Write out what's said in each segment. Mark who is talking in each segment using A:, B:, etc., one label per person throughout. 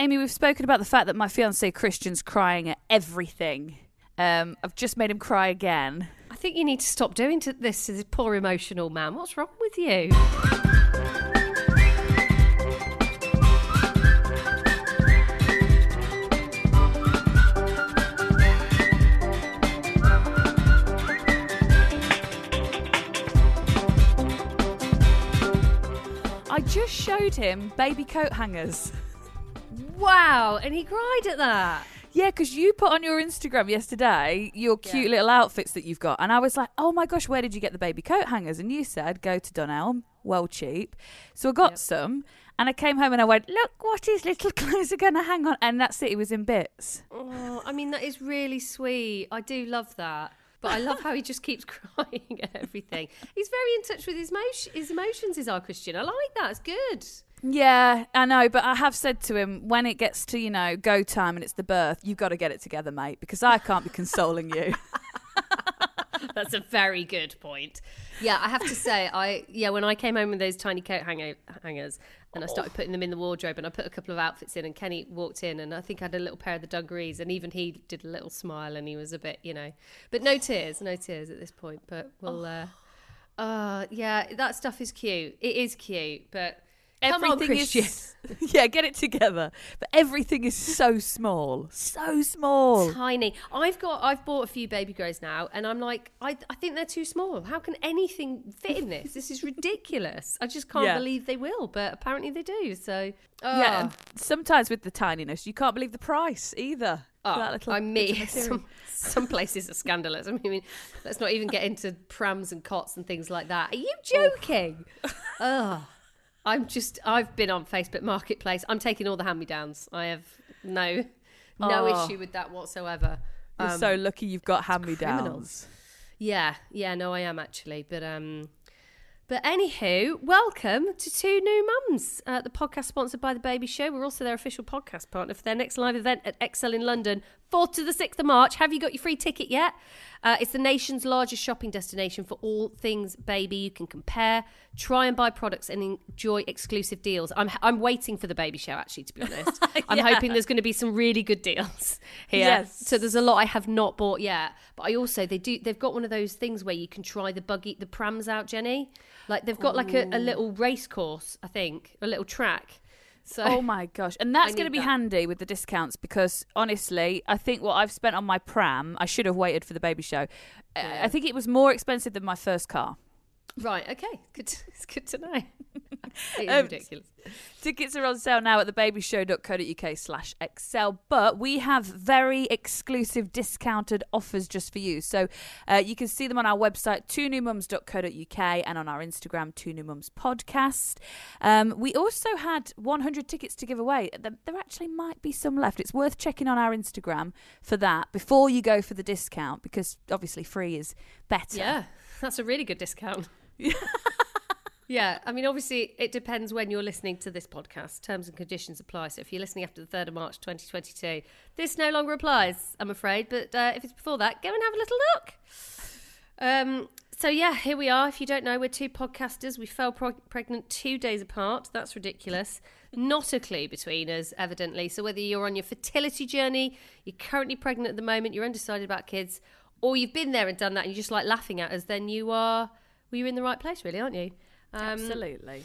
A: Amy, we've spoken about the fact that my fiance Christian's crying at everything. Um, I've just made him cry again.
B: I think you need to stop doing to this to this poor emotional man. What's wrong with you?
A: I just showed him baby coat hangers.
B: Wow, and he cried at that.
A: Yeah, because you put on your Instagram yesterday your cute
B: Yeah.
A: little outfits that you've got, and I was like, "Oh my gosh, where did you get the baby coat hangers?" And you said, "Go to Dunelm, well cheap." So I got
B: Yep.
A: some, and I came home and I went, "Look what his little clothes are going to hang on," and that's it. He was in bits.
B: Oh, I mean that is really sweet. I do love that. But I love how he just keeps crying at everything. He's very in touch with his, emotion, his emotions, is our Christian. I like that. It's good.
A: Yeah, I know, but I have said to him when it gets to you know go time and it's the birth, you've got to get it together, mate, because I can't be consoling you.
B: That's a very good point. Yeah, I have to say, I yeah, when I came home with those tiny coat hanger, hangers and I started putting them in the wardrobe and I put a couple of outfits in and Kenny walked in and I think I had a little pair of the dungarees and even he did a little smile and he was a bit, you know, but no tears, no tears at this point. But we'll, uh, uh, yeah, that stuff is cute. It is cute, but come on,
A: Everything
B: Christian.
A: is yeah, get it together. But everything is so small, so small.
B: tiny. I've got I've bought a few baby grows now and I'm like I I think they're too small. How can anything fit in this? This is ridiculous. I just can't
A: Yeah.
B: believe they will, but apparently they do. So
A: Yeah,
B: oh,
A: and sometimes with the tininess, you can't believe the price either.
B: oh,
A: that little
B: I mean some some places are scandalous. I mean let's not even get into prams and cots and things like that. Are you oh. joking? oh. I'm just I've been on Facebook Marketplace. I'm taking all the hand-me-downs. I have no no
A: Oh.
B: issue with that whatsoever.
A: You're
B: Um,
A: so lucky you've got hand me downs.
B: Yeah, yeah, no, I am actually. But um but anywho, welcome to Two New Mums, uh, the podcast sponsored by The Baby Show. We're also their official podcast partner for their next live event at Excel in London, 4th to the 6th of March. Have you got your free ticket yet? Uh, it's the nation's largest shopping destination for all things baby. You can compare, try and buy products and enjoy exclusive deals. I'm, I'm waiting for The Baby Show, actually, to be honest. I'm hoping there's going to be some really good deals here.
A: Yes.
B: So there's a lot I have not bought yet, but I also they do they've got one of those things where you can try the buggy the prams out, Jennie. Like they've got like a, a little race course, I think, a little track. So
A: Oh my gosh. And that's going to be
B: that.
A: handy with the discounts because honestly, I think what I've spent on my pram, I should have waited for the baby show.
B: Yeah.
A: I think it was more expensive than my first car.
B: Right, okay, good. It's good to know. it is
A: Um,
B: ridiculous.
A: Tickets are on sale now at thebabyshow.co.uk slash excel, but we have very exclusive discounted offers just for you. So uh, you can see them on our website, twoNewMums.co.uk, and on our Instagram, Two New Mums Podcast. Um, we also had 100 tickets to give away. There, there actually might be some left. It's worth checking on our Instagram for that before you go for the discount because obviously free is better.
B: Yeah, that's a really good discount. Yeah, I mean, obviously, it depends when you're listening to this podcast. Terms and conditions apply. So if you're listening after the 3rd of March 2022, this no longer applies, I'm afraid. But uh, if it's before that, go and have a little look. Um, so, yeah, here we are. If you don't know, we're two podcasters. We fell pro- pregnant two days apart. That's ridiculous. Not a clue between us, evidently. So, whether you're on your fertility journey, you're currently pregnant at the moment, you're undecided about kids, or you've been there and done that and you just like laughing at us, then you are, well, you're in the right place, really, aren't you? Um,
A: Absolutely.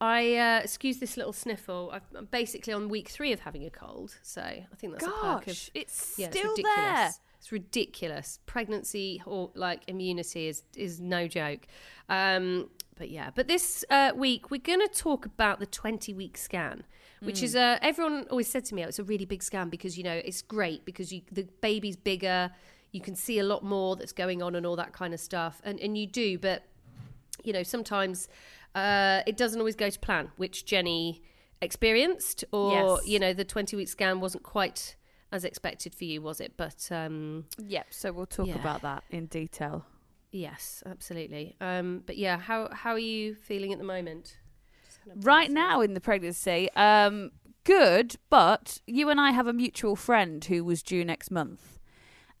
B: I uh, excuse this little sniffle. I've, I'm basically on week three of having a cold, so I think that's a perk of.
A: Gosh, it's
B: Yeah,
A: still
B: it's ridiculous.
A: there.
B: It's ridiculous. Pregnancy or like immunity is is no joke. Um, but yeah, but this uh, week we're going to talk about the 20 week scan, which is uh, everyone always said to me, oh, it's a really big scan because you know it's great because you the baby's bigger, you can see a lot more that's going on and all that kind of stuff, and and you do, but you know sometimes uh, it doesn't always go to plan, which Jennie experienced, or
A: Yes.
B: you know the 20 week scan wasn't quite as expected for you, was it? But um,
A: Yep. So we'll talk
B: Yeah.
A: about that in detail.
B: yes, absolutely. Um, but yeah, how how are you feeling at the moment?
A: Right now in the pregnancy, um, good, but you and I have a mutual friend who was due next month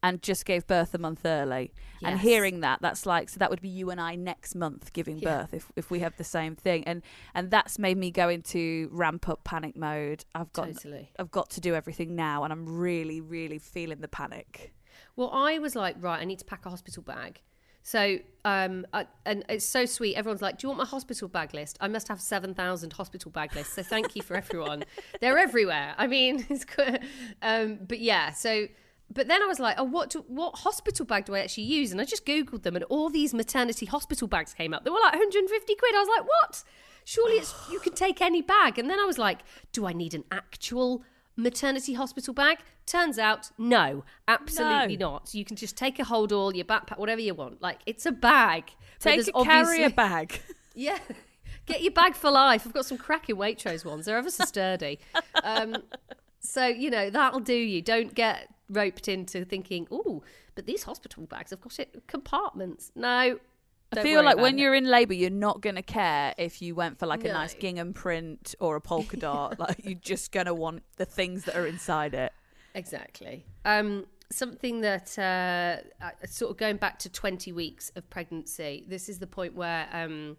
A: and just gave birth a month early. And hearing that, that's like so that would be you and I next month giving
B: Yeah.
A: birth if if we have the same thing. And and that's made me go into ramp up panic mode. I've got
B: Totally.
A: I've got to do everything now and I'm really, really feeling the panic.
B: Well, I was like, right, I need to pack a hospital bag. So, um, I, and it's so sweet. Everyone's like, "Do you want my hospital bag list?" I must have seven thousand hospital bag lists. So, thank you for everyone. They're everywhere. I mean, it's quite, um, but yeah. So, but then I was like, "Oh, what do, what hospital bag do I actually use?" And I just googled them, and all these maternity hospital bags came up. They were like 150 quid. I was like, "What? Surely it's you can take any bag." And then I was like, "Do I need an actual?" maternity hospital bag turns out no absolutely
A: No.
B: not you can just take a hold all your backpack whatever you want like it's a bag
A: Take a carrier bag.
B: yeah get your bag for life i've got some cracking waitrose ones they're ever so sturdy um, so you know that'll do you don't get roped into thinking oh but these hospital bags have got it compartments no
A: I feel like when
B: it.
A: you're in labour, you're not going to care if you went for like a nice gingham print or a polka dot. like you're just going to want the things that are inside it.
B: Exactly. Um, something that uh, uh, sort of going back to 20 weeks of pregnancy, this is the point where um,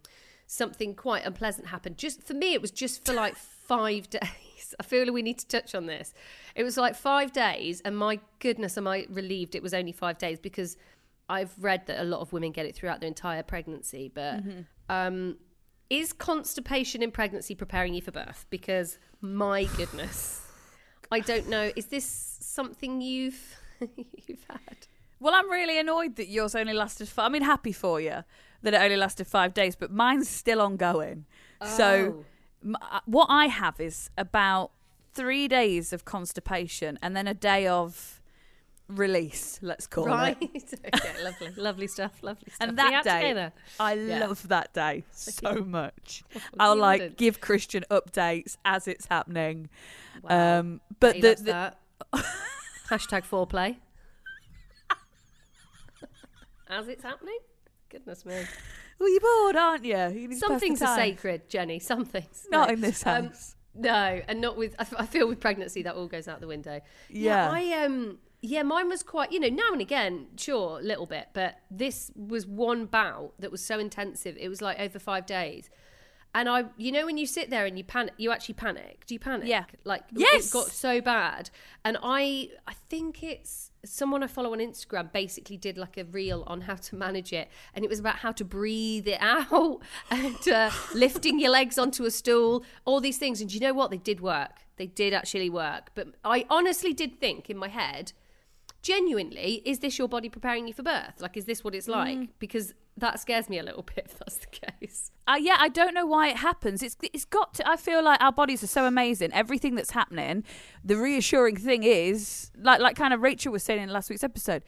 B: something quite unpleasant happened. Just for me, it was just for like five days. I feel like we need to touch on this. It was like five days, and my goodness, am I relieved it was only five days because I've read that a lot of women get it throughout their entire pregnancy. But um, is constipation in pregnancy preparing you for birth? Because my goodness. I don't know. Is this something you've you've had?
A: Well, I'm really annoyed that yours only lasted. Five, I mean, happy for you that it only lasted five days, but mine's still ongoing. So, m- uh, what I have is about three days of constipation and then a day of release. Let's call
B: right.
A: it. Right.
B: okay, lovely, lovely stuff. Lovely stuff.
A: And that
B: have to go
A: day. I
B: Yeah.
A: love that day so much. I'll like
B: wouldn't.
A: give Christian updates as it's happening.
B: Wow.
A: Um, but
B: He
A: the, the
B: that. Hashtag foreplay. As it's happening. Goodness me.
A: Well, you're bored, aren't you? you need
B: Some things are sacred, Jennie. Some things.
A: Not
B: No.
A: in this
B: Um,
A: house.
B: No, and not with. I f- I feel with pregnancy that all goes out the window.
A: Yeah.
B: I um. Yeah, mine was quite. You know, now and again, sure, a little bit, but this was one bout that was so intensive. It was like over five days, and I, you know, when you sit there and you panic, you actually panic. Do you panic?
A: Yeah.
B: Like
A: Yes.
B: it got so bad, and I, I think it's someone I follow on Instagram basically did like a reel on how to manage it, and it was about how to breathe it out and uh, lifting your legs onto a stool, all these things. And you know what? They did work. They did actually work. But I honestly did think in my head, genuinely, is this your body preparing you for birth? Like, is this what it's like? Because that scares me a little bit if that's the case.
A: Uh, yeah, I don't know why it happens. It's it's got to. I feel like our bodies are so amazing. Everything that's happening. The reassuring thing is, like like kind of Rachel was saying in last week's episode,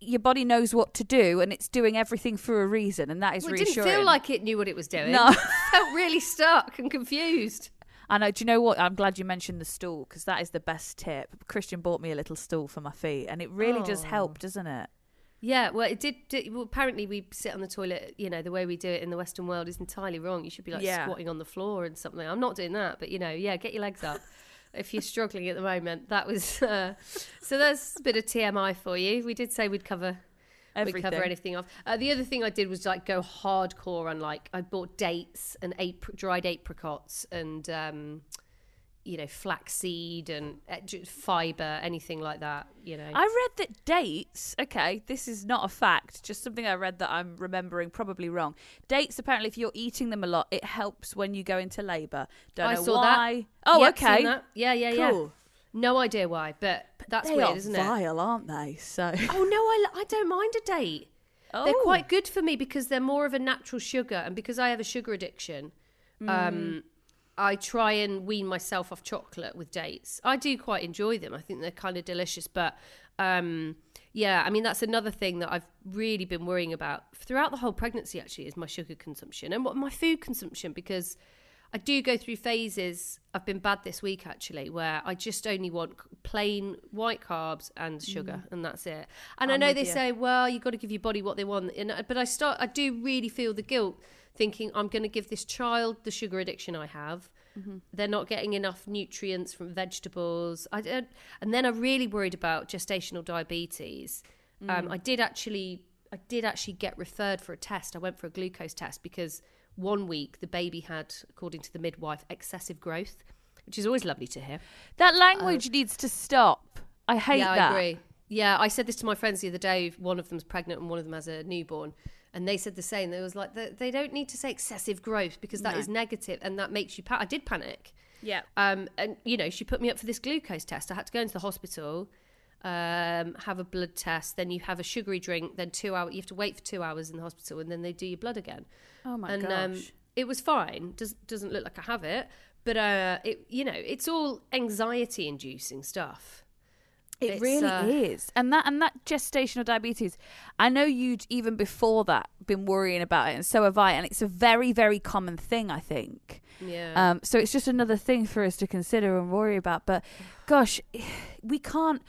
A: your body knows what to do and it's doing everything for a reason, and that is
B: Well, it
A: reassuring.
B: didn't feel like it knew what it was doing.
A: No.
B: It felt really stuck and confused.
A: I know. Do you know what? I'm glad you mentioned the stool because that is the best tip. Christian bought me a little stool for my feet, and it really does
B: Oh.
A: help, doesn't it?
B: Yeah, well, it did. did- well, apparently, we sit on the toilet. You know, the way we do it in the Western world is entirely wrong. You should be like
A: Yeah.
B: squatting on the floor and something. I'm not doing that, but you know, yeah, get your legs up if you're struggling at the moment. That was uh, so. That's a bit of TMI for you. We did say we'd cover. We'd cover anything off. Uh, the other thing I did was like go hardcore on like I bought dates and apricot, dried apricots and um, you know, flaxseed and uh, fiber, anything like that. You know,
A: I read that dates, okay, this is not a fact, just something I read that I'm remembering probably wrong. Dates, apparently, if you're eating them a lot, it helps when you go into labour. Don't
B: I
A: know
B: saw that.
A: why. Oh,
B: Yep,
A: okay.
B: Yeah, yeah, yeah. No idea why, but that's
A: they
B: weird,
A: are
B: isn't it?
A: vile, aren't they? So,
B: Oh no, I, I don't mind a date. They're
A: Oh.
B: quite good for me because they're more of a natural sugar, and because I have a sugar addiction,
A: Mm.
B: um, I try and wean myself off chocolate with dates. I do quite enjoy them. I think they're kind of delicious, but um, yeah, I mean that's another thing that I've really been worrying about throughout the whole pregnancy. Actually, is my sugar consumption and what my food consumption because. I do go through phases. I've been bad this week actually, where I just only want plain white carbs and sugar, and that's it. And I
A: Mm. I'm
B: know they
A: you.
B: say, well, you've got to give your body what they want, and, uh, but I start. I do really feel the guilt, thinking I'm going to give this child the sugar addiction I have.
A: Mm-hmm.
B: They're not getting enough nutrients from vegetables. I don't, and then I'm really worried about gestational diabetes.
A: Mm.
B: Um, I did actually, I did actually get referred for a test. I went for a glucose test because one week the baby had, according to the midwife, excessive growth, which is always lovely to hear.
A: that language needs to stop. I hate
B: yeah,
A: that.
B: I agree. Yeah, I said this to my friends the other day. One of them's pregnant and one of them has a newborn. And they said the same. They was like, they, they don't need to say excessive growth because that
A: No.
B: is negative and that makes you. Pa- I did panic.
A: Yeah.
B: Um, and you know, she put me up for this glucose test. I had to go into the hospital, um, have a blood test, then you have a sugary drink, then two hours. You have to wait for two hours in the hospital, and then they do your blood again.
A: Oh my
B: and
A: gosh.
B: um, it was fine. Does doesn't look like I have it, but uh, it you know, it's all anxiety inducing stuff.
A: It
B: It's,
A: really
B: uh,
A: is. And that and that gestational diabetes, I know you'd even before that been worrying about it, and so have I. And it's a very, very common thing, I think.
B: Yeah.
A: Um, so it's just another thing for us to consider and worry about. But gosh, we can't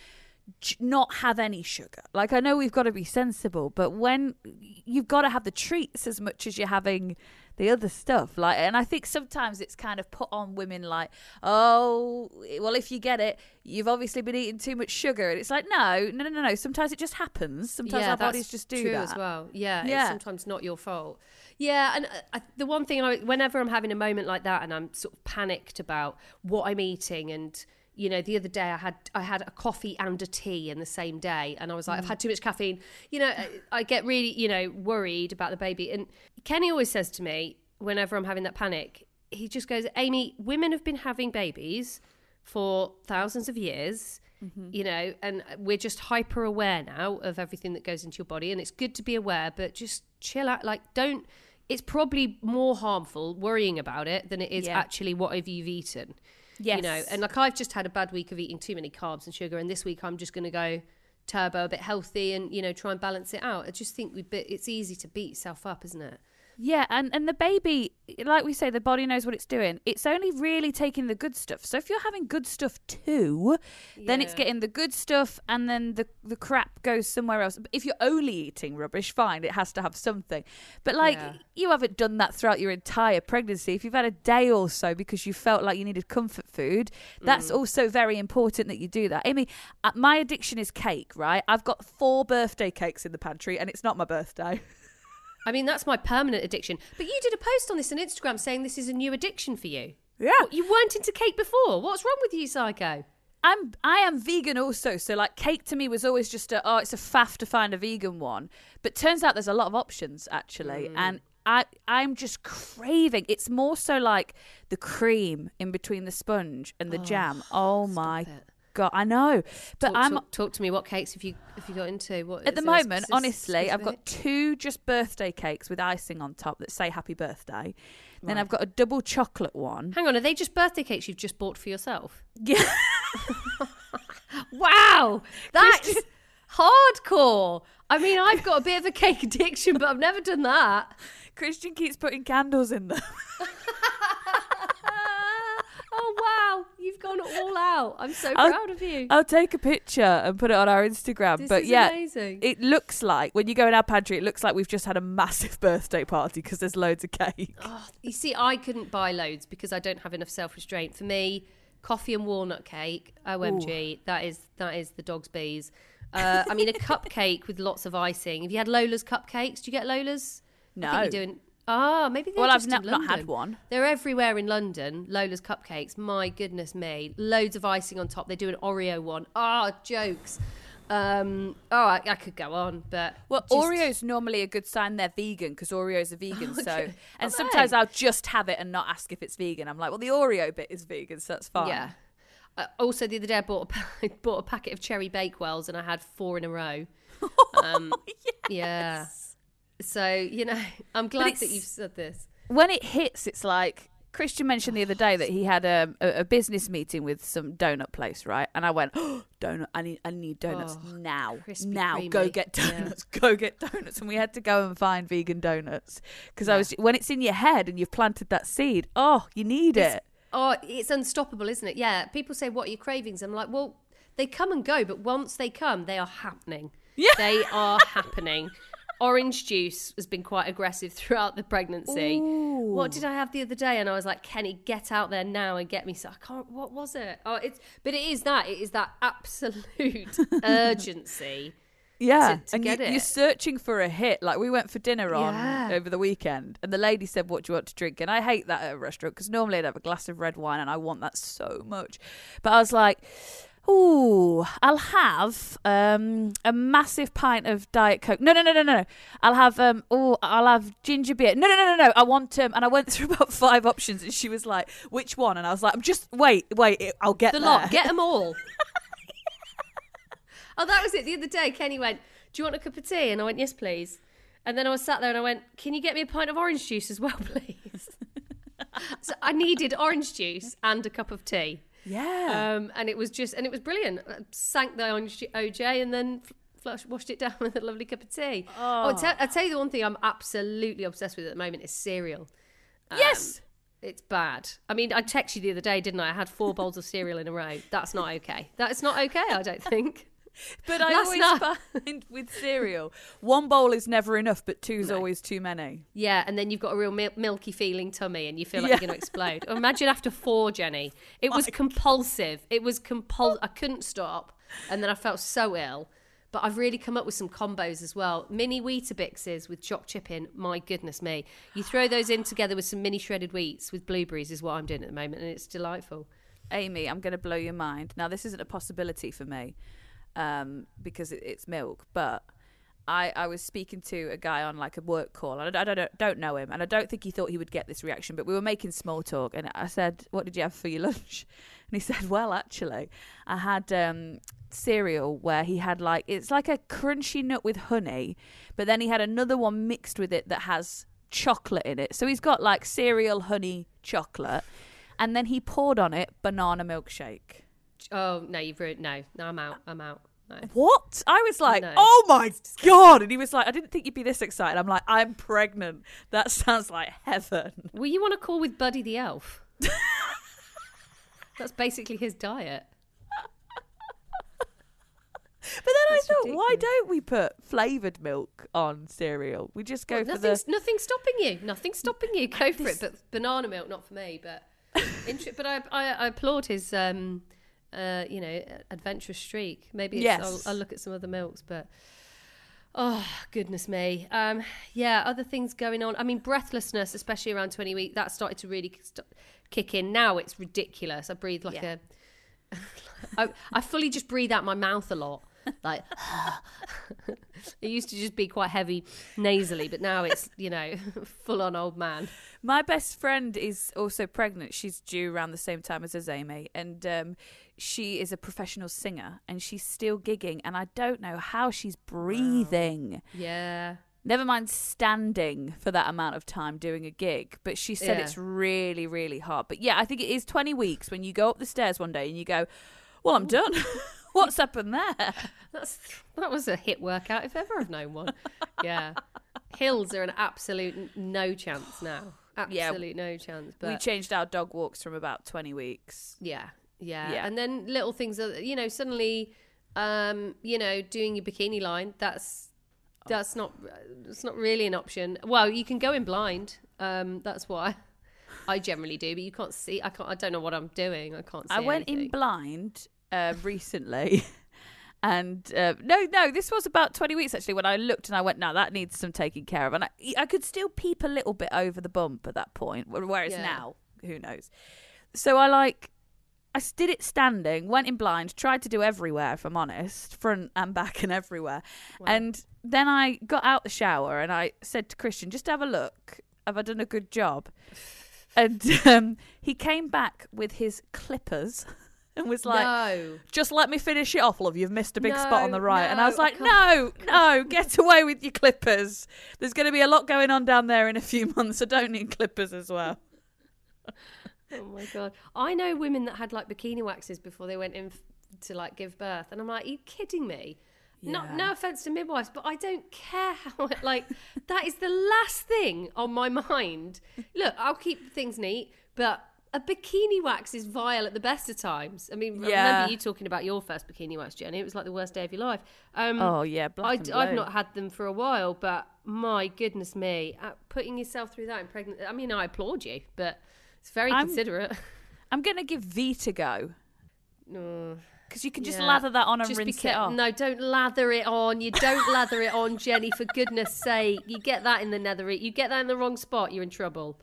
A: not have any sugar. Like I know we've got to be sensible, but when you've got to have the treats as much as you're having the other stuff. Like, and I think sometimes it's kind of put on women like, oh, well, if you get it, you've obviously been eating too much sugar. And it's like, no, no, no, no. Sometimes it just happens. Sometimes our bodies just do
B: true
A: that.
B: as well. Yeah,
A: Yeah.
B: it's sometimes not your fault. Yeah, and uh, I, the one thing I, whenever I'm having a moment like that, and I'm sort of panicked about what I'm eating, and you know, the other day I had I had a coffee and a tea in the same day, and I was like, I've
A: Mm.
B: had too much caffeine. You know, I, I get really you know worried about the baby, and Kenny always says to me whenever I'm having that panic, he just goes, Amy, women have been having babies for thousands of years
A: Mm-hmm.
B: you know and we're just hyper aware now of everything that goes into your body and it's good to be aware but just chill out like don't it's probably more harmful worrying about it than it is
A: Yeah.
B: actually what have you've eaten
A: Yes.
B: you know and like i've just had a bad week of eating too many carbs and sugar and this week i'm just going to go turbo a bit healthy and you know try and balance it out i just think we bit it's easy to beat yourself up isn't it
A: Yeah, and, and the baby, like we say, the body knows what it's doing. It's only really taking the good stuff. So if you're having good stuff too, then it's getting the good stuff and then the, the crap goes somewhere else. If you're only eating rubbish, fine, it has to have something. But like,
B: Yeah.
A: you haven't done that throughout your entire pregnancy. If you've had a day or so because you felt like you needed comfort food, that's also very important that you do that. Amy, uh, my addiction is cake, right? I've got four birthday cakes in the pantry and it's not my birthday.
B: i mean that's my permanent addiction but you did a post on this on instagram saying this is a new addiction for you
A: Yeah.
B: What, you weren't into cake before what's wrong with you psycho
A: I'm I am vegan also, so like cake to me was always just a oh it's a faff to find a vegan one, but turns out there's a lot of options actually, mm. and I I'm just craving. It's more so like the cream in between the sponge and the oh, jam. Oh my
B: it.
A: God, I know, but
B: talk,
A: I'm
B: talk, talk to me. What cakes have you have you got into? What
A: at the
B: is there a
A: moment,
B: speci-
A: honestly, I've got two just birthday cakes with icing on top that say happy birthday. Then I've got a double chocolate one.
B: Hang on, are they just birthday cakes you've just bought for yourself?
A: Yeah.
B: Wow, that's hardcore. I mean, I've got a bit of a cake addiction, but I've never done that.
A: Christian keeps putting candles in them.
B: wow, you've gone all out. I'm so
A: I'll-
B: proud of you.
A: I'll take a picture and put it on our Instagram.
B: This
A: but
B: is
A: yeah,
B: amazing.
A: it looks like when you go in our pantry, it looks like we've just had a massive birthday party because there's loads of cake.
B: Oh, you see, I couldn't buy loads because I don't have enough self restraint. For me, coffee and walnut cake, OMG, that is that is the dog's bees. Uh, I mean, a cupcake with lots of icing. Have you had Lola's cupcakes? Do you get Lola's? I
A: No.
B: think you're doing. Ah, maybe they're
A: well, I've
B: just in
A: not had one.
B: They're everywhere in London. Lola's cupcakes. My goodness me, loads of icing on top. They do an Oreo one. Ah, jokes. Um, oh, I, I could go on, but
A: Well,
B: just-
A: Oreo's normally a good sign they're vegan because Oreos are vegan. So,
B: Okay.
A: and
B: Are
A: sometimes
B: they?
A: I'll just have it and not ask if it's vegan. I'm like, well, the Oreo bit is vegan, so that's fine.
B: Yeah. Uh, also, the other day I bought a, pa- I bought a packet of cherry bakewells and I had four in a row. Um, Yeah. So you know, I'm glad that you've said this.
A: When it hits, it's like Christian mentioned the other day that he had a, a, a business meeting with some donut place, right? And I went, oh, donut. I need, I need donuts
B: Oh,
A: now, now. Go
B: creamy.
A: get
B: Yeah.
A: donuts. Go get donuts. And we had to go and find vegan donuts because I
B: Yeah.
A: was when it's in your head and you've planted that seed. Oh, you need it.
B: Oh, it's unstoppable, isn't it? Yeah. People say, "What are your cravings?" I'm like, well, they come and go, but once they come, they are happening.
A: Yeah.
B: They are happening. Orange juice has been quite aggressive throughout the pregnancy. What did I have the other day? And I was like, Kenny, get out there now and get me. So I can't. What was it? Oh, it's. But it is that. It is that absolute urgency.
A: Yeah,
B: to- to
A: and
B: get
A: you,
B: it.
A: you're searching for a hit. Like we went for dinner on
B: Yeah.
A: over the weekend, and the lady said, "What do you want to drink?" And I hate that at a restaurant because normally I'd have a glass of red wine, and I want that so much. But I was like, "Ooh, I'll have um, a massive pint of diet coke." No, no, no, no, no. I'll have um, oh, I'll have ginger beer. No, no, no, no, no. I want um, and I went through about five options, and she was like, "Which one?" And I was like, "I'm just wait, wait, I'll get
B: The
A: there."
B: lot, get them all. oh, that was it. The other day, Kenny went, "Do you want a cup of tea?" And I went, "Yes, please." And then I was sat there and I went, "Can you get me a pint of orange juice as well, please?" so I needed orange juice and a cup of tea,
A: yeah.
B: um, and it was just, and it was brilliant. I sank the OJ and then flush, washed it down with a lovely cup of tea. Oh, I tell, I tell you the one thing I'm absolutely obsessed with at the moment is cereal. Um,
A: yes.
B: It's bad. I mean, I texted you the other day, didn't I? I had four bowls of cereal in a row. That's not okay. That's not okay, I don't think.
A: But I
B: Last
A: always
B: night-
A: find with cereal, one bowl is never enough, but two's always too many.
B: Yeah, and then you've got a real mil- milky feeling tummy and you feel like
A: Yeah.
B: you're going to explode. Or imagine after four, Jennie. It was compulsive. It was compul. I couldn't stop. And then I felt so ill. But I've really come up with some combos as well. Mini Weetabixes with chopped chip in. My goodness me. You throw those in together with some mini shredded wheats with blueberries is what I'm doing at the moment. And it's delightful.
A: Amy, I'm going to blow your mind. Now, this isn't a possibility for me um, because it, it's milk, but I, I was speaking to a guy on like a work call, and I, I don't don't know him, and I don't think he thought he would get this reaction. But we were making small talk, and I said, "What did you have for your lunch?" And he said, "Well, actually, I had um, cereal where he had like it's like a crunchy nut with honey, but then he had another one mixed with it that has chocolate in it. So he's got like cereal, honey, chocolate." And then he poured on it banana milkshake.
B: Oh, no, you've ruined. No, no, I'm out. I'm out. No.
A: What? I was like,
B: No.
A: oh my god! And he was like, I didn't think you'd be this excited. I'm like, I'm pregnant. That sounds like heaven.
B: Were you on a call with Buddy the Elf? That's basically his diet.
A: But then
B: That's
A: I thought, why don't we put flavored milk on cereal? We just go
B: Well,
A: for
B: nothing's,
A: the.
B: nothing's stopping you. Nothing's stopping you. Go for it. But banana milk, not for me. But but I, I I applaud his um uh you know adventurous streak. Maybe it's,
A: Yes.
B: I'll, I'll look at some other milks, but. Oh goodness me! Um, yeah, other things going on. I mean, breathlessness, especially around twenty week, that started to really st- kick in. Now it's ridiculous. I breathe like
A: Yeah.
B: a. I, I fully just breathe out my mouth a lot. Like it used to just be quite heavy nasally, but now it's you know full on old man.
A: My best friend is also pregnant. She's due around the same time as us, Amy, and um, she is a professional singer, and she's still gigging. And I don't know how she's breathing.
B: Yeah,
A: Never mind standing for that amount of time doing a gig, but she said
B: Yeah.
A: it's really, really hard. But yeah, I think it is 20 weeks when you go up the stairs one day and you go, Well, I'm done. What's happened there?
B: that's that was a hit workout if ever I've known one. Yeah, hills are an absolute no chance now.
A: Yeah.
B: No chance. But
A: we changed our dog walks from about 20 weeks.
B: Yeah, yeah,
A: Yeah.
B: And then little things that you know suddenly, um, you know, doing your bikini line. That's that's not it's not really an option. Well, you can go in blind. Um, that's why I generally do, but you can't see. I can't. I don't know what I'm doing. I can't. See
A: I went in blind uh, recently And uh, no, no, this was about 20 weeks actually when I looked and I went, no, that needs some taking care of. And I, I could still peep a little bit over the bump at that point, whereas
B: Yeah.
A: now, who knows? So I like, I did it standing, went in blind, tried to do everywhere, if I'm honest, front and back and everywhere. And then I got out the shower and I said to Christian, just have a look. Have I done a good job? And um, he came back with his clippers and was like,
B: no.
A: just let me finish it off, love. You've missed a big spot on the right. and I was
B: no, I
A: like, no, no, get away with your clippers. There's going to be a lot going on down there in a few months. I don't need clippers as well.
B: Oh my god! I know women that had like bikini waxes before they went in f- to like give birth, and I'm like, are you kidding me? No,
A: Yeah.
B: no offense to midwives, but I don't care how it, like that is the last thing on my mind. Look, I'll keep things neat, but a bikini wax is vile at the best of times. I mean, I remember you talking about your first bikini wax Jennie? It was like the worst day of your life. Um,
A: Oh, yeah,
B: I, I've not had them for a while, but my goodness me, uh, putting yourself through that in pregnant. I mean, I applaud you, but it's very
A: I'm-
B: considerate.
A: I'm going to give Veet to go
B: No.
A: because you can just
B: Yeah.
A: lather that on and
B: Just
A: rinse it
B: care-
A: off.
B: No, don't lather it on. You don't lather it on, Jennie. For goodness' sake, you get that in the nether. You get that in the wrong spot, you're in trouble.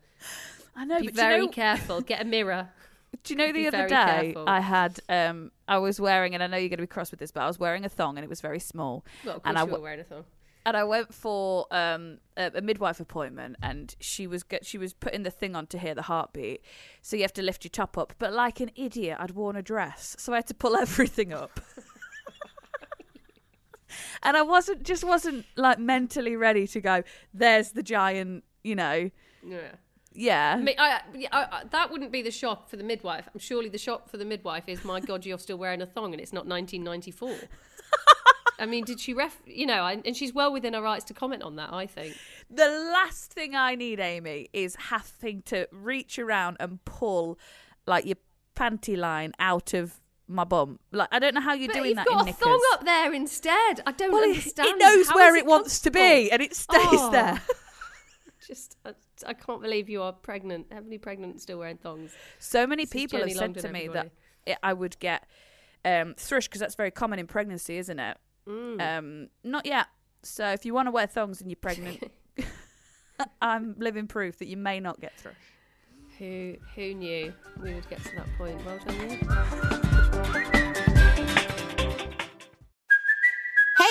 A: I know,
B: Be very
A: you know,
B: careful. Get a mirror.
A: do you know the other day
B: careful.
A: I had, um, I was wearing, and I know you're going to be cross with this, but I was wearing a thong and it was very small.
B: Well, of
A: and I
B: you
A: w-
B: were wearing a thong.
A: And I went for um, a, a midwife appointment, and she was get, she was putting the thing on to hear the heartbeat. So you have to lift your top up, but like an idiot, I'd worn a dress, so I had to pull everything up. and I wasn't just wasn't like mentally ready to go. There's the giant, you know.
B: Yeah.
A: Yeah,
B: I mean, I, I, that wouldn't be the shock for the midwife. I'm surely the shock for the midwife is, my God, you're still wearing a thong and it's not 1994. I mean, did she ref? You know, and she's well within her rights to comment on that. I think.
A: the last thing I need, Amy, is having to reach around and pull like your panty line out of my bum. Like I don't know how you're
B: But
A: doing
B: you've
A: that
B: got
A: in
B: a
A: knickers.
B: thong up there instead. I don't
A: Well, it,
B: understand.
A: it knows
B: How
A: where
B: is
A: it wants to be, and it stays
B: Oh.
A: there.
B: Just, I, I can't believe you are pregnant, heavily pregnant, still wearing thongs.
A: So many
B: This
A: people have said to me
B: everybody.
A: that it, I would get um, thrush because that's very common in pregnancy, isn't it?
B: Mm.
A: Um, not yet. So if you want to wear thongs and you're pregnant, I'm living proof that you may not get through.
B: Who who knew we would get to that point? Well done, you.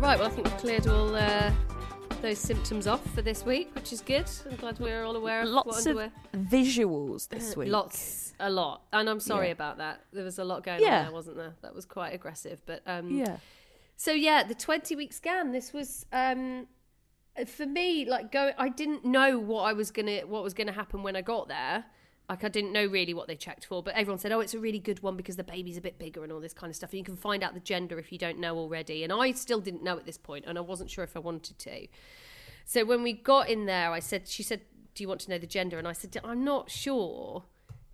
B: Right, well, I think we've cleared all uh, those symptoms off for this week, which is good. I'm glad we're all aware of what
A: Lots of
B: underwear.
A: visuals this week.
B: Lots, a lot, and I'm sorry
A: Yeah.
B: about that. There was a lot going
A: Yeah.
B: on there, wasn't there? That was quite aggressive, but um,
A: Yeah.
B: So yeah, the 20 week scan. This was um, for me like go. I didn't know what I was gonna what was gonna happen when I got there. Like I didn't know really what they checked for, but everyone said, "Oh, it's a really good one because the baby's a bit bigger and all this kind of stuff." And you can find out the gender if you don't know already. And I still didn't know at this point, and I wasn't sure if I wanted to. So when we got in there, I said, "She said, do you want to know the gender?" And I said, "I'm not sure.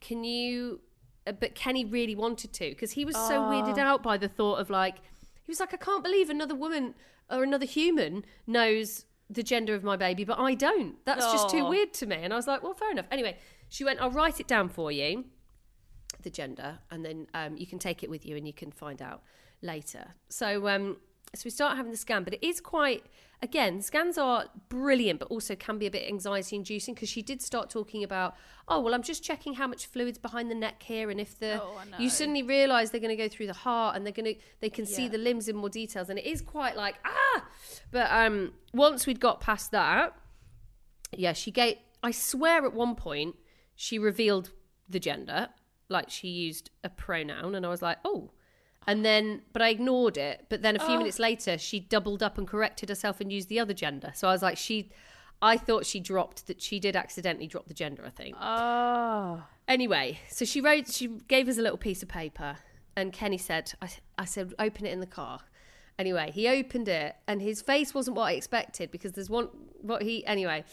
B: Can you?" uh, But Kenny really wanted to because he was so weirded out by the thought of like he was like, I can't believe another woman or another human knows the gender of my baby, but I don't. That's just too weird to me. And I was like, well, fair enough. Anyway, she went, I'll write it down for you, the gender, and then um, you can take it with you and you can find out later. So, um, so we start having the scan, but it is quite. Again, scans are brilliant, but also can be a bit anxiety inducing because she did start talking about, oh, well, I'm just checking how much fluid's behind the neck here, and if the
A: Oh,
B: you suddenly realise they're going to go through the heart and they're going to they can see the limbs in more details, and it is quite like ah. But um, once we'd got past that, yeah, she gave. I swear, at one point, she revealed the gender, like she used a pronoun, and I was like, oh. And then, but I ignored it. But then a few oh. minutes later, she doubled up and corrected herself and used the other gender. So I was like, she, I thought she dropped that. She did accidentally drop the gender, I think.
A: Oh.
B: Anyway, so she wrote, she gave us a little piece of paper and Kenny said, I, I said, open it in the car. Anyway, he opened it, and his face wasn't what I expected because there's one what he anyway.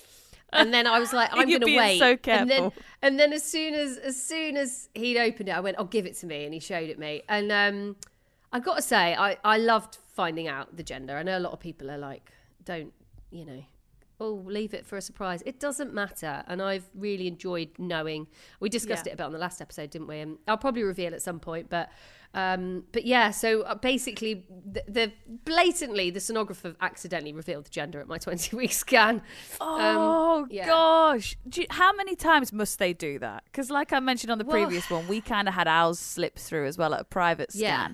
B: And then I was like, I'm going to wait.
A: so
B: And then, and then as soon as as soon as he'd opened it, I went, "Oh, give it to me," and he showed it me. And um, I got to say, I I loved finding out the gender. I know a lot of people are like, don't you know, oh, leave it for a surprise. It doesn't matter, and I've really enjoyed knowing. We discussed
A: Yeah.
B: it a bit on the last episode, didn't we? And I'll probably reveal at some point, but. Um, but yeah, so uh, basically, the, the blatantly the sonographer accidentally revealed the gender at my 20 week scan.
A: Oh
B: yeah.
A: gosh! You- how many times must they do that? Because, like I mentioned on the
B: Well-
A: previous one, we kind of had ours slip through as well at a private
B: Yeah.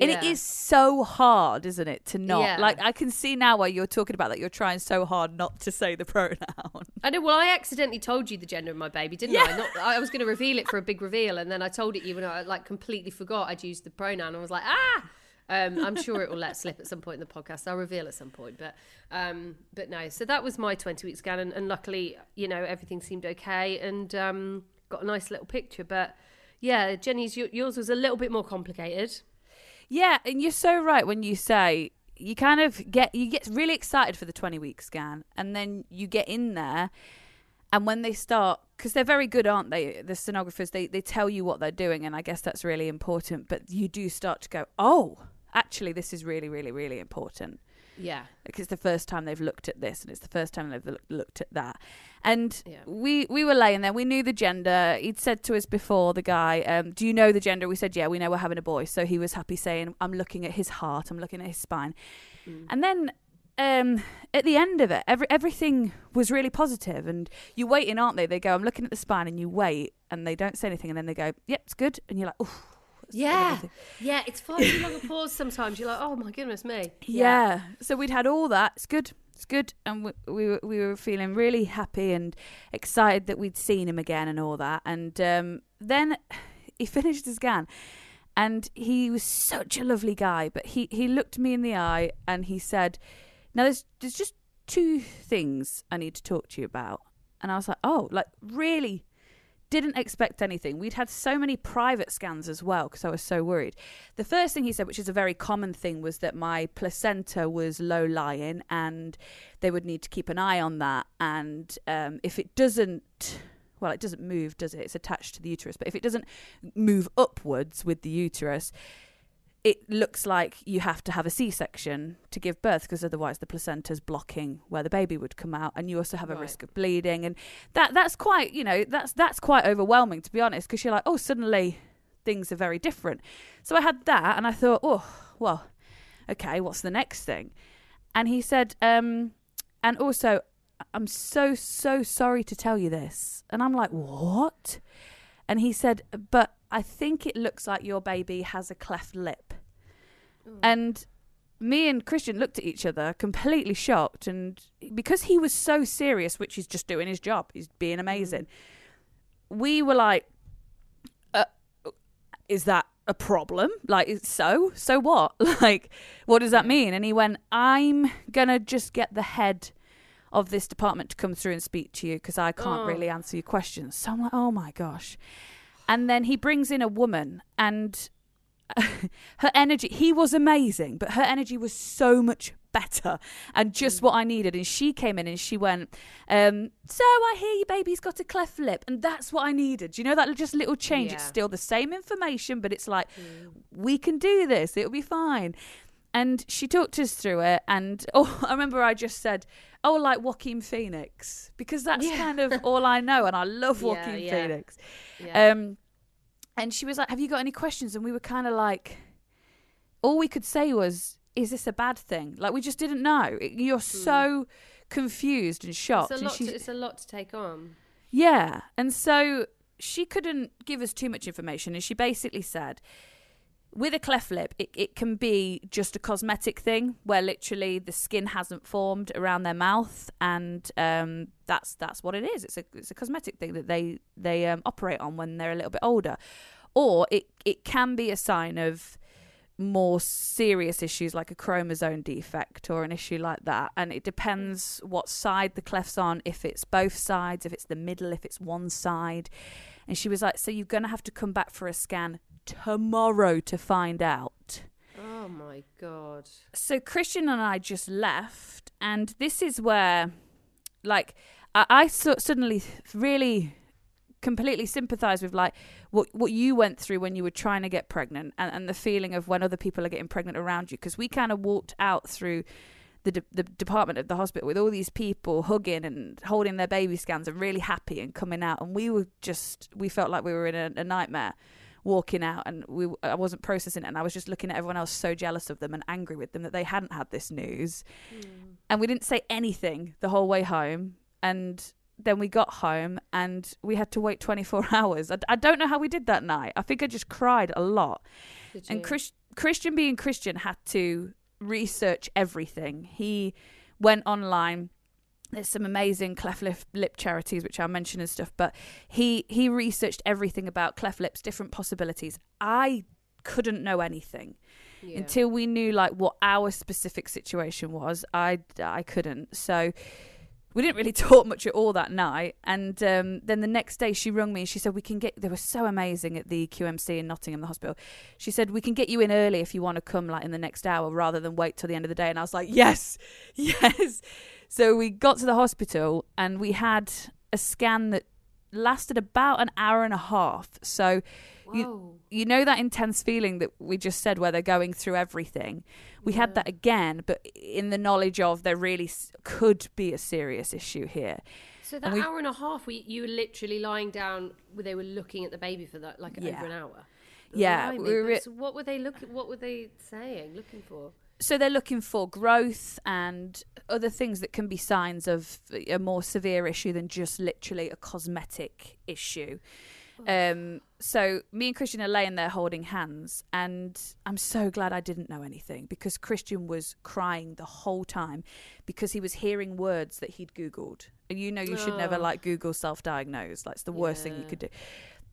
A: And it
B: Yeah.
A: is so hard, isn't it, to not
B: Yeah.
A: like? I can see now why you're talking about that. You're trying so hard not to say the pronoun.
B: I know. Well, I accidentally told you the gender of my baby, didn't I? Not, I was going to reveal it for a big reveal, and then I told it you, and I like completely forgot I'd used the pronoun. I was like, ah. Um, I'm sure it will let slip at some point in the podcast. I'll reveal at some point, but um, but no. So that was my 20 week scan, and, and luckily, you know, everything seemed okay, and um, got a nice little picture. But yeah, Jennie's yours was a little bit more complicated.
A: Yeah, and you're so right when you say you kind of get you get really excited for the 20 week scan and then you get in there and when they start because they're very good aren't they? The sonographers they they tell you what they're doing and I guess that's really important but you do start to go oh actually this is really really really important
B: Yeah,
A: like it's the first time they've looked at this and it's the first time they've looked at that. And
B: Yeah.
A: we we were laying there. We knew the gender. He'd said to us before the guy um, do you know the gender? We said yeah we know we're having a boy. So he was happy saying i'm looking at his heart. I'm looking at his spine. And then um, at the end of it every, everything was really positive. And you're waiting aren't they? They go i'm looking at the spine and you wait and they don't say anything. And then they go yep it's good. And you're like oh
B: yeah, yeah. It's far too long a pause. Sometimes you're like, oh my goodness me.
A: Yeah. So we'd had all that. It's good. It's good. And we, we were we were feeling really happy and excited that we'd seen him again and all that. And um, then he finished his scan, and he was such a lovely guy. But he he looked me in the eye and he said, "Now there's there's just two things I need to talk to you about." And I was like, "Oh, like really?" Didn't expect anything. We'd had so many private scans as well because I was so worried. The first thing he said, which is a very common thing, was that my placenta was low lying and they would need to keep an eye on that. And um, if it doesn't, well, it doesn't move, does it? It's attached to the uterus. But if it doesn't move upwards with the uterus, it looks like you have to have a C-section to give birth because otherwise the placenta's blocking where the baby would come out, and you also have a
B: Right.
A: risk of bleeding, and that that's quite you know that's that's quite overwhelming to be honest because you're like oh suddenly things are very different. So I had that, and I thought oh well okay what's the next thing, and he said um and also I'm so so sorry to tell you this, and I'm like what, and he said but I think it looks like your baby has a cleft lip. And me and Christian looked at each other, completely shocked. And because he was so serious, which he's just doing his job, he's being amazing, we were like, uh, is that a problem? Like, so? So what? Like, what does that mean? And he went, I'm going to just get the head of this department to come through and speak to you because I can't
B: Oh.
A: really answer your questions. So I'm like, oh my gosh. And then he brings in a woman and her energy he was amazing but her energy was so much better. And just what i needed. And she came in and she went um so i hear your baby's got a cleft lip. And that's what i needed. You know that just little change. It's still the same information but it's like we can do this. It'll be fine. And she talked us through it. And oh i remember i just said oh like joaquin phoenix because that's
B: Yeah.
A: kind of all i know and i love joaquin
B: yeah.
A: phoenix
B: Yeah.
A: um, and she was like, "Have you got any questions?" And we were kind of like, all we could say was, "Is this a bad thing?" Like we just didn't know. You're so confused and shocked.
B: It's a lot.
A: she,
B: To, it's a lot to take on.
A: yeah, and so she couldn't give us too much information, and she basically said. With a cleft lip, it, it can be just a cosmetic thing where literally the skin hasn't formed around their mouth, and um, that's that's what it is. It's a it's a cosmetic thing that they they um, operate on when they're a little bit older, or it it can be a sign of more serious issues like a chromosome defect or an issue like that. And it depends what side the cleft's on if it's both sides if it's the middle if it's one side. And she was like so you're going to have to come back for a scan tomorrow to find out.
B: Oh my god.
A: So Christian and I just left, and this is where, like, I, I so- suddenly really completely sympathize with like what what you went through when you were trying to get pregnant and, and the feeling of when other people are getting pregnant around you because we kind of walked out through the de- the department of the hospital with all these people hugging and holding their baby scans and really happy and coming out and we were just we felt like we were in a, a nightmare walking out and we I wasn't processing it and I was just looking at everyone else so jealous of them and angry with them that they hadn't had this news hmm. and we didn't say anything the whole way home and then we got home and we had to wait 24 hours I, I don't know how we did that night I think I just cried a lot and? Chris, Christian being Christian had to research everything. He went online. There's some amazing cleft lip, lip charities which I'll mention and stuff, but he he researched everything about cleft lips, different possibilities. I couldn't know anything
B: Yeah.
A: until we knew like what our specific situation was. I I couldn't. So we didn't really talk much at all that night. And um, then the next day, she rung me and she said, "We can get." They were so amazing at the QMC in Nottingham, the hospital. She said, "We can get you in early if you want to come, like in the next hour, rather than wait till the end of the day." And I was like, "Yes, yes." So we got to the hospital and we had a scan that lasted about an hour and a half. So
B: Whoa.
A: you know that intense feeling that we just said where they're going through everything we had that again but in the knowledge of there really could be a serious issue here
B: So that
A: we-
B: hour and a half, we, you were literally lying down. Where they were looking at the baby for that, like
A: Yeah.
B: over an hour.
A: Yeah, we were-
B: so what were they looking? What were they saying? Looking for?
A: So they're looking for growth and other things that can be signs of a more severe issue than just literally a cosmetic issue. Um so me and christian are laying there holding hands and i'm so glad i didn't know anything because christian was crying the whole time because he was hearing words that he'd googled. And you know you should never
B: Oh.
A: like google self-diagnose. That's the worst thing you could do.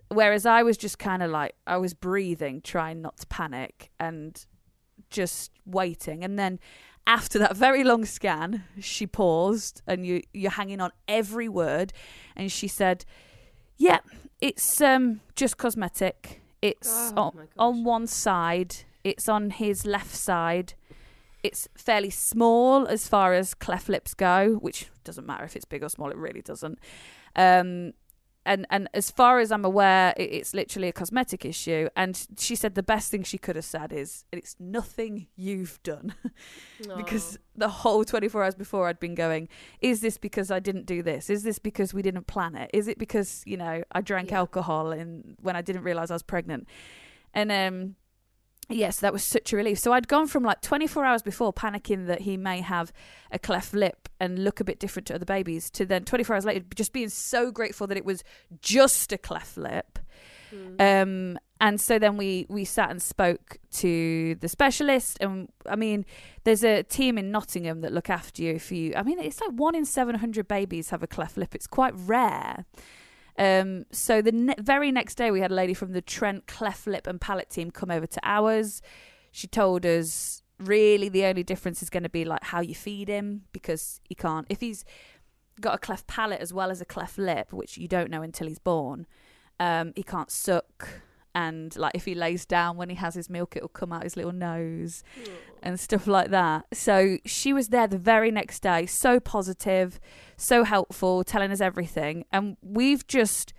A: Whereas i was just kind of like i was breathing trying not to panic and just waiting. And then after that very long scan she paused and you you're hanging on every word. And she said yeah it's um just cosmetic. It's
B: Oh,
A: on, on one side it's on his left side. It's fairly small as far as cleft lips go which doesn't matter if it's big or small it really doesn't. Um and and as far as I'm aware, it, it's literally a cosmetic issue. And she said the best thing she could have said is, "It's nothing you've done," because the whole 24 hours before I'd been going, "Is this because I didn't do this? Is this because we didn't plan it? Is it because you know I drank
B: Yeah.
A: alcohol and when I didn't realize I was pregnant?" And um, yes, that was such a relief. So I'd gone from like 24 hours before panicking that he may have a cleft lip and look a bit different to other babies to then 24 hours later just being so grateful that it was just a cleft lip. Um, and so then we we sat and spoke to the specialist, and I mean, there's a team in Nottingham that look after you if you. I mean, it's like one in seven hundred babies have a cleft lip. It's quite rare. Um, so the ne- very next day, we had a lady from the Trent cleft lip and palate team come over to ours. She told us really the only difference is going to be like how you feed him because he can't if he's got a cleft palate as well as a cleft lip, which you don't know until he's born. Um, he can't suck, and like if he lays down when he has his milk, it'll come out his little nose and stuff like that. So she was there the very next day, so positive, so helpful, telling us everything, and we've just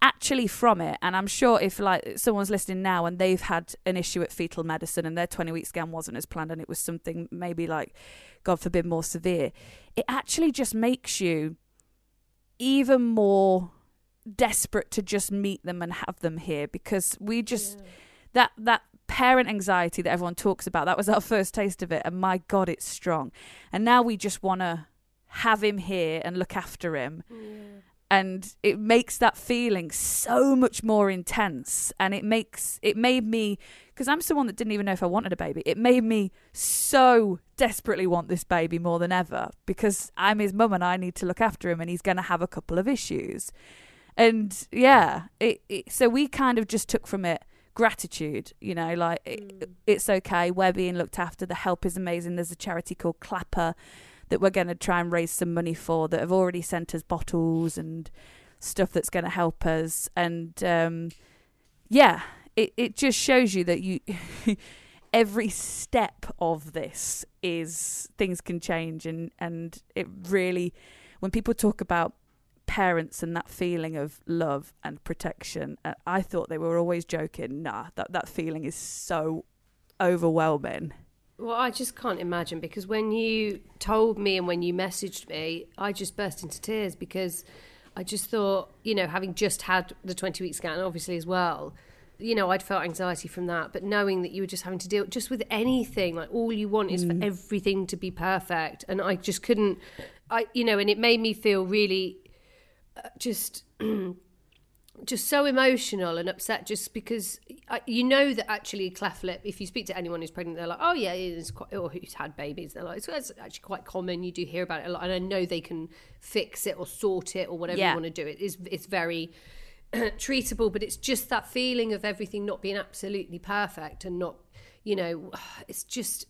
A: actually from it and i'm sure if like someone's listening now and they've had an issue at fetal medicine and their 20 week scan wasn't as planned and it was something maybe like god forbid more severe it actually just makes you even more desperate to just meet them and have them here because we just that that parent anxiety that everyone talks about that was our first taste of it and my god it's strong. And now we just want to have him here and look after him. And it makes that feeling so much more intense and it makes it made me because i'm someone that didn't even know if i wanted a baby. It made me so desperately want this baby more than ever because i'm his mum and i need to look after him and he's going to have a couple of issues and yeah it, it so we kind of just took from it gratitude you know like it, it's okay we're being looked after the help is amazing there's a charity called CLAPA that we're going to try and raise some money for that have already sent us bottles and stuff that's going to help us. And um yeah it, it just shows you that you every step of this is things can change and and it really when people talk about parents and that feeling of love and protection uh, i thought they were always joking nah that that feeling is so overwhelming
B: Well, I just can't imagine because when you told me and when you messaged me, I just burst into tears because I just thought, you know, having just had the 20 week scan, obviously, as well, you know, I'd felt anxiety from that. But knowing that you were just having to deal just with anything, like all you want is for everything to be perfect. And I just couldn't, I, you know, and it made me feel really just. just so emotional and upset just because I, you know that actually cleft lip if you speak to anyone who's pregnant they're like oh yeah it's quite or who's had babies they're like it's, it's actually quite common you do hear about it a lot and I know they can fix it or sort it or whatever
A: Yeah.
B: you want to do it is it's very treatable but it's just that feeling of everything not being absolutely perfect and not you know it's just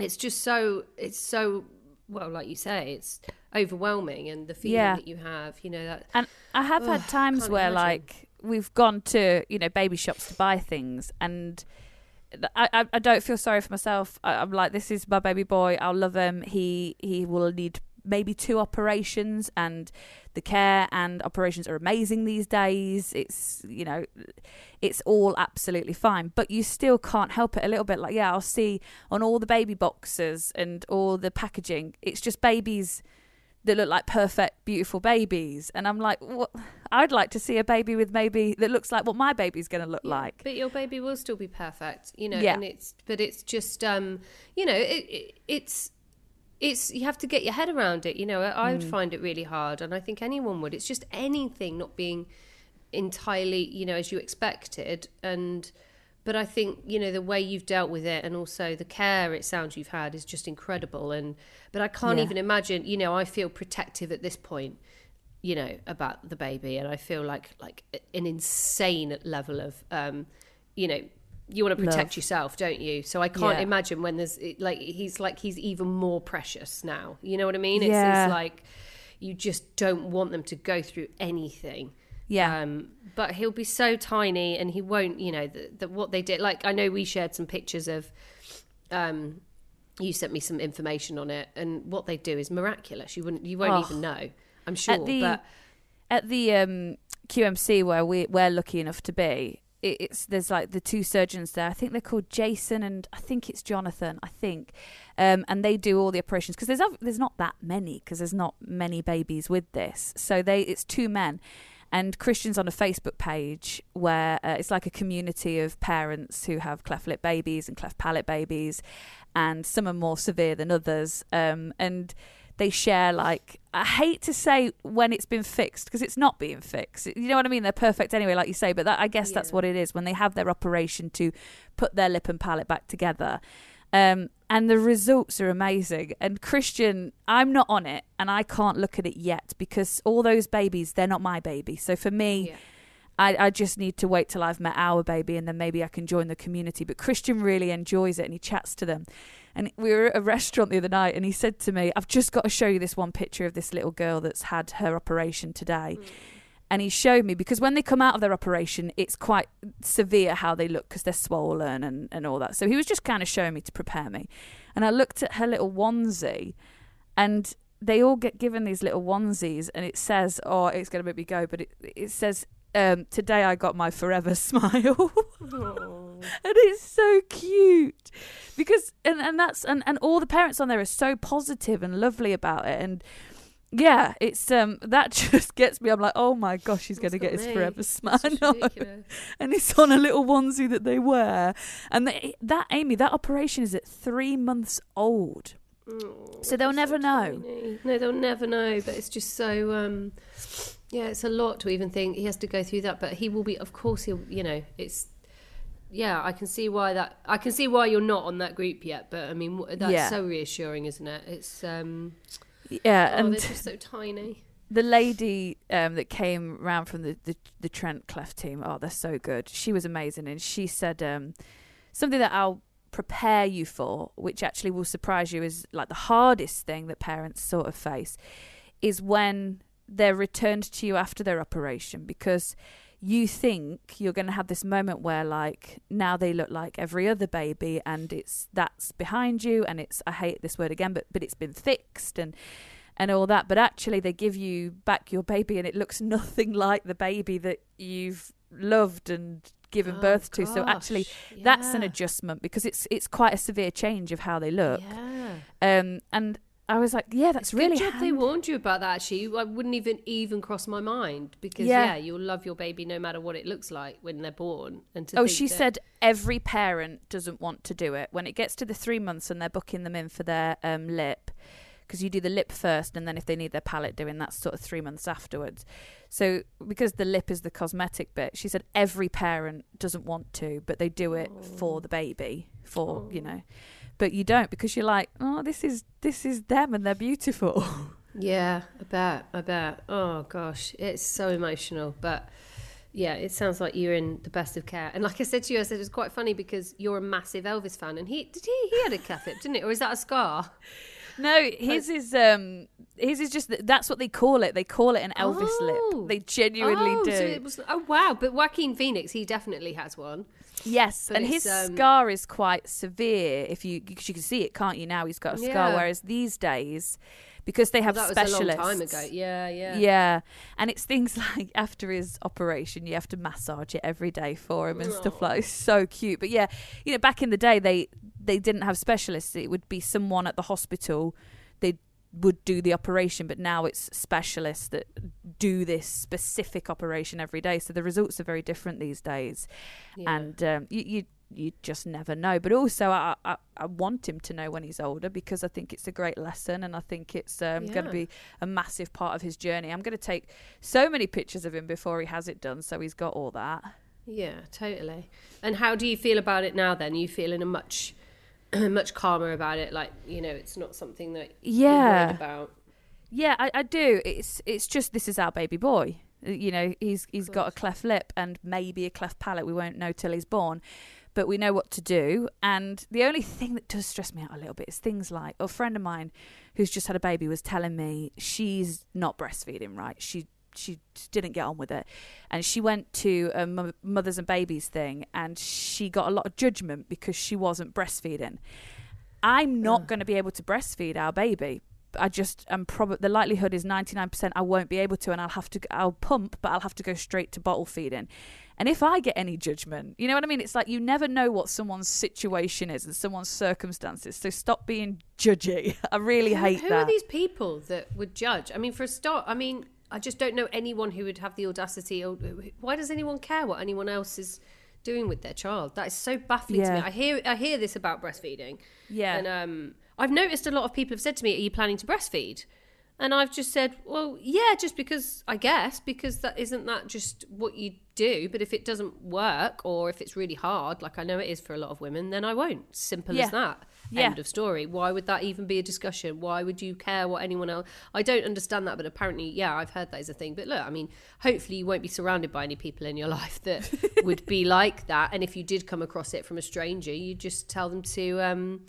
B: it's just so it's so well like you say it's overwhelming and the feeling
A: Yeah.
B: that you have you know that
A: And I have had times where,
B: imagine.
A: like, we've gone to you know baby shops to buy things, and I I, I don't feel sorry for myself. I, I'm like, this is my baby boy. I'll love him. He he will need maybe two operations, and the care and operations are amazing these days. It's you know, it's all absolutely fine, but you still can't help it a little bit. Like, yeah, I'll see on all the baby boxes and all the packaging, it's just babies that look like perfect, beautiful babies. And I'm like, what? I'd like to see a baby with maybe that looks like what my baby's going to look like.
B: But your baby will still be perfect, you know.
A: Yeah.
B: And it's but it's just um, you know, it, it it's it's you have to get your head around it. You know, I, I
A: Mm.
B: would find it really hard, and I think anyone would. It's just anything not being entirely, you know, as you expected, and. But I think you know the way you've dealt with it, and also the care it sounds you've had is just incredible. And but I can't
A: Yeah.
B: even imagine. You know, I feel protective at this point you know about the baby and i feel like like an insane level of um you know you want to protect
A: Love.
B: yourself don't you so i can't
A: Yeah.
B: imagine when there's like he's like he's even more precious now you know what i mean it's,
A: Yeah.
B: it's like you just don't want them to go through anything
A: Yeah.
B: um, but he'll be so tiny, and he won't. You know that what they did. Like I know we shared some pictures of. Um, you sent me some information on it, and what they do is miraculous. You wouldn't, you won't
A: Oh.
B: even know. I'm sure,
A: at the
B: but
A: at the um, QMC where we we're lucky enough to be, it, it's there's like the two surgeons there. I think they're called Jason and I think it's Jonathan. I think, um, and they do all the operations because there's there's not that many because there's not many babies with this. So they it's two men. And Christian's on a Facebook page where uh, it's like a community of parents who have cleft lip babies and cleft palate babies, and some are more severe than others. Um, and they share like I hate to say when it's been fixed because it's not being fixed. You know what I mean? They're perfect anyway, like you say. But that, I guess that's what it is when they have their operation to put their lip and palate back together. Um, and the results are amazing. And Christian, I'm not on it, and I can't look at it yet because all those babies, they're not my baby. So for me,
B: Yeah.
A: I, I just need to wait till I've met our baby and then maybe I can join the community. But Christian really enjoys it and he chats to them. And we were at a restaurant the other night and he said to me, I've just got to show you this one picture of this little girl that's had her operation today. And he showed me because when they come out of their operation, it's quite severe how they look because they're swollen and, and all that. So he was just kind of showing me to prepare me. And I looked at her little onesie and they all get given these little onesies and it says, oh, it's going to make me go, but it, it says, um, today I got my forever smile. and it's so cute because and, and that's and, and all the parents on there are so positive and lovely about it and yeah it's um that just gets me i'm like oh my gosh he's going to get his
B: me.
A: forever smile
B: It's
A: I know.
B: ridiculous.
A: and it's on a little onesie that they wear and they, that amy that operation is at three months old
B: Oh,
A: So they'll never know.
B: tiny. No, they'll never know. But it's just so. Um, yeah, it's a lot to even think he has to go through that. But he will be. Of course, he'll. You know, it's. Yeah, I can see why that. I can see why you're not on that group yet. But I mean, that's
A: Yeah.
B: so reassuring, isn't it? It's. um
A: yeah
B: Oh,
A: and
B: they're just so tiny.
A: the lady um, that came round from the, the, the Trent Cleft team, oh, they're so good. She was amazing, and she said um, something that I'll prepare you for, which actually will surprise you, is like the hardest thing that parents sort of face is when they're returned to you after their operation because you think you're going to have this moment where like now they look like every other baby and it's that's behind you and it's I hate this word again but but it's been fixed and and all that but actually they give you back your baby and it looks nothing like the baby that you've loved and given
B: Oh,
A: birth to. So actually
B: gosh,
A: that's an adjustment because it's it's quite a severe change of how they look.
B: Yeah.
A: um and I was like yeah that's really
B: Good job they warned you about that. Actually, I wouldn't even even cross my mind because
A: Yeah.
B: yeah. you'll love your baby no matter what it looks like when they're born. And to
A: Oh, she
B: that-
A: said every parent doesn't want to do it. When it gets to the three months and they're booking them in for their um, lip, because you do the lip first, and then if they need their palate doing, that's sort of three months afterwards. So because the lip is the cosmetic bit, she said every parent doesn't want to, but they do it for the baby, for you know. But you don't because you're like, oh, this is this is them and they're beautiful.
B: Yeah, I bet. I bet. Oh gosh, it's so emotional. But yeah, it sounds like you're in the best of care. And like I said to you, I said it's quite funny because you're a massive Elvis fan, and he did he he had a cleft lip, didn't it? Or is that a scar?
A: No, his is um his is just that's what they call it. They call it an Elvis
B: Oh.
A: lip. They genuinely
B: oh,
A: do.
B: So it was, oh wow! But Joaquin Phoenix, he definitely has one.
A: Yes,
B: But
A: and his
B: um,
A: scar is quite severe. If you because you can see it, can't you? Now he's got a scar.
B: Yeah.
A: Whereas these days, because they have
B: that was
A: specialists,
B: a long time ago. Yeah, yeah.
A: yeah, and it's things like after his operation, you have to massage it every day for him and stuff like. It's so cute, but yeah, you know, back in the day, they they didn't have specialists. It would be someone at the hospital. Would do the operation, but now it's specialists that do this specific operation every day. So the results are very different these days,
B: Yeah.
A: and um, you. you you just never know, but also I, I I want him to know when he's older because I think it's a great lesson, and I think it's um, going to be a massive part of his journey. I'm going to take so many pictures of him before he has it done, so he's got all that.
B: Yeah, totally. And how do you feel about it now? Then you feel in a much, much calmer about it. Like you know, it's not something that you're
A: Yeah.
B: about.
A: Yeah, I, I do. It's it's just this is our baby boy. Uh, You know, he's he's got a cleft lip and maybe a cleft palate. We won't know till he's born, but we know what to do. And the only thing that does stress me out a little bit is things like a friend of mine who's just had a baby was telling me she's not breastfeeding right. She she didn't get on with it, and she went to a mothers and babies thing, and she got a lot of judgment because she wasn't breastfeeding. I'm not going to be able to breastfeed our baby. I just am probably the likelihood is 99% I won't be able to and I'll have to I'll pump but I'll have to go straight to bottle feeding. And if I get any judgment, you know what I mean? It's like you never know what someone's situation is and someone's circumstances. So stop being judgy. I really
B: Who,
A: hate
B: who
A: that.
B: Who are these people that would judge? I mean, for a start, I mean, I just don't know anyone who would have the audacity. Or why does anyone care what anyone else is doing with their child? That is so baffling to me. I hear I hear this about breastfeeding.
A: Yeah.
B: and um, I've noticed a lot of people have said to me, "Are you planning to breastfeed?" And I've just said, "Well, yeah, just because I guess because that isn't that just what you do. But if it doesn't work or if it's really hard, like I know it is for a lot of women, then I won't. Simple
A: Yeah.
B: as that."
A: Yeah.
B: End of story. Why would that even be a discussion? Why would you care what anyone else? I don't understand that, but apparently, yeah, I've heard that is a thing. But look, I mean, hopefully, you won't be surrounded by any people in your life that would be like that. And if you did come across it from a stranger, you just tell them to um,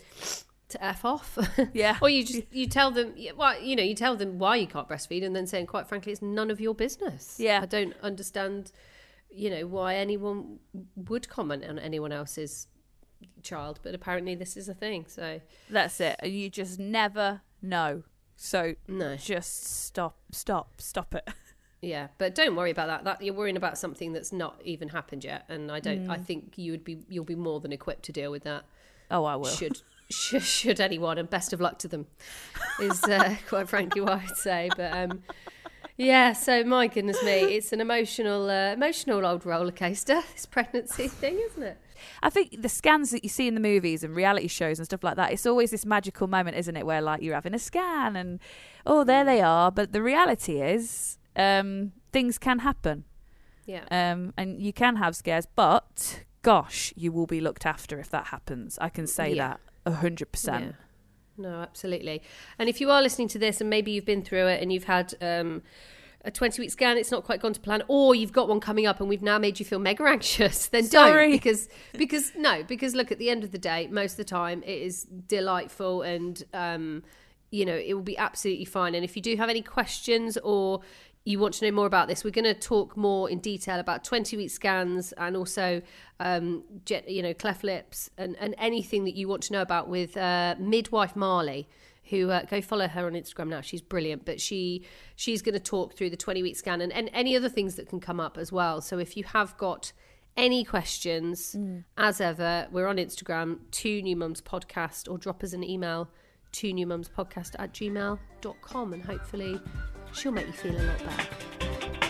B: to f off.
A: Yeah.
B: or you just you tell them, well, you know, you tell them why you can't breastfeed, and then saying, quite frankly, it's none of your business.
A: Yeah.
B: I don't understand. You know why anyone would comment on anyone else's child, but apparently this is a thing. So
A: That's it. You just never know. So
B: no,
A: just stop, stop, stop it.
B: yeah, but don't worry about that. That you're worrying about something that's not even happened yet, and I don't. I mm. think you would be you'll be more than equipped to deal with that.
A: Oh, I will.
B: Should should, should anyone, and best of luck to them, is uh, quite frankly what I would say. But um, yeah, so my goodness me, it's an emotional uh, emotional old roller coaster. This pregnancy thing, isn't it?
A: I think the scans that you see in the movies and reality shows and stuff like that, it's always this magical moment, isn't it? Where like you're having a scan and oh, there they are. But the reality is, um, things can happen,
B: Yeah.
A: um, and you can have scares. But gosh, you will be looked after if that happens. I can say
B: Yeah.
A: that a hundred percent.
B: No, absolutely. And if you are listening to this and maybe you've been through it and you've had um, a 20 week scan, it's not quite gone to plan, or you've got one coming up and we've now made you feel mega anxious, then
A: Sorry.
B: don't. Because, because, no, because look, at the end of the day, most of the time it is delightful and, um, you know, it will be absolutely fine. And if you do have any questions or you want to know more about this, we're going to talk more in detail about 20 week scans and also, um, jet, you know, cleft lips and, and anything that you want to know about with uh, midwife Marley. Who uh, go follow her on Instagram now? She's brilliant, but she she's going to talk through the 20 week scan and, and any other things that can come up as well. So if you have got any questions, as ever, we're on Instagram, two new mums podcast, or drop us an email, two new mums podcast at gmail.com, and hopefully she'll make you feel a lot better.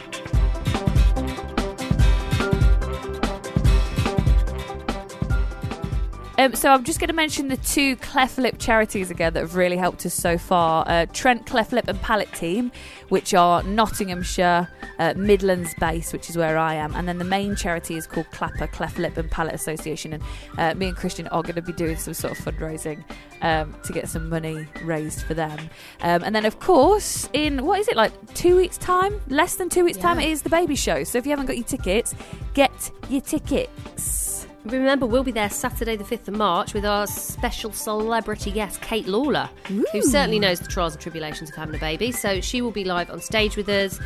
A: Um, so I'm just going to mention the two cleft lip charities again that have really helped us so far. Uh, Trent Cleft Lip and Palate Team, which are Nottinghamshire, uh, Midlands based, which is where I am, and then the main charity is called CLAPA Cleft Lip and Palate Association. And uh, me and Christian are going to be doing some sort of fundraising um, to get some money raised for them. Um, and then, of course, in what is it like two weeks' time? Less than two weeks' time, it is the baby show. So if you haven't got your tickets, get your tickets.
B: Remember, we'll be there Saturday, the 5th of March, with our special celebrity guest, Kate Lawler, who certainly knows the trials and tribulations of having a baby. So she will be live on stage with us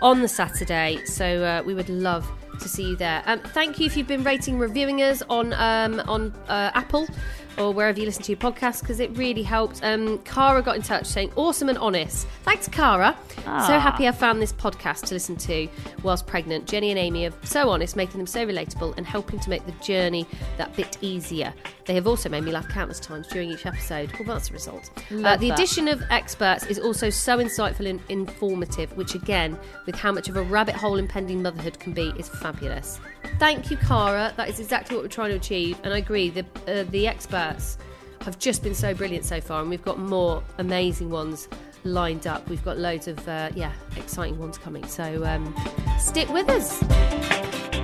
B: on the Saturday. So uh, we would love to see you there. Um, thank you if you've been rating, reviewing us on um, on uh, Apple or wherever you listen to your podcast because it really helped. Um, Cara got in touch saying, awesome and honest. Thanks, Cara. So happy I found this podcast to listen to whilst pregnant. Jennie and Amy are so honest, making them so relatable and helping to make the journey that bit easier. They have also made me laugh countless times during each episode. Well, that's the result. Uh, the
A: that.
B: addition of experts is also so insightful and informative, which again, with how much of a rabbit hole impending motherhood can be, is fabulous. Thank you, Cara. That is exactly what we're trying to achieve, and I agree. The uh, the experts have just been so brilliant so far, and we've got more amazing ones lined up. We've got loads of uh, yeah exciting ones coming. So um, stick with us.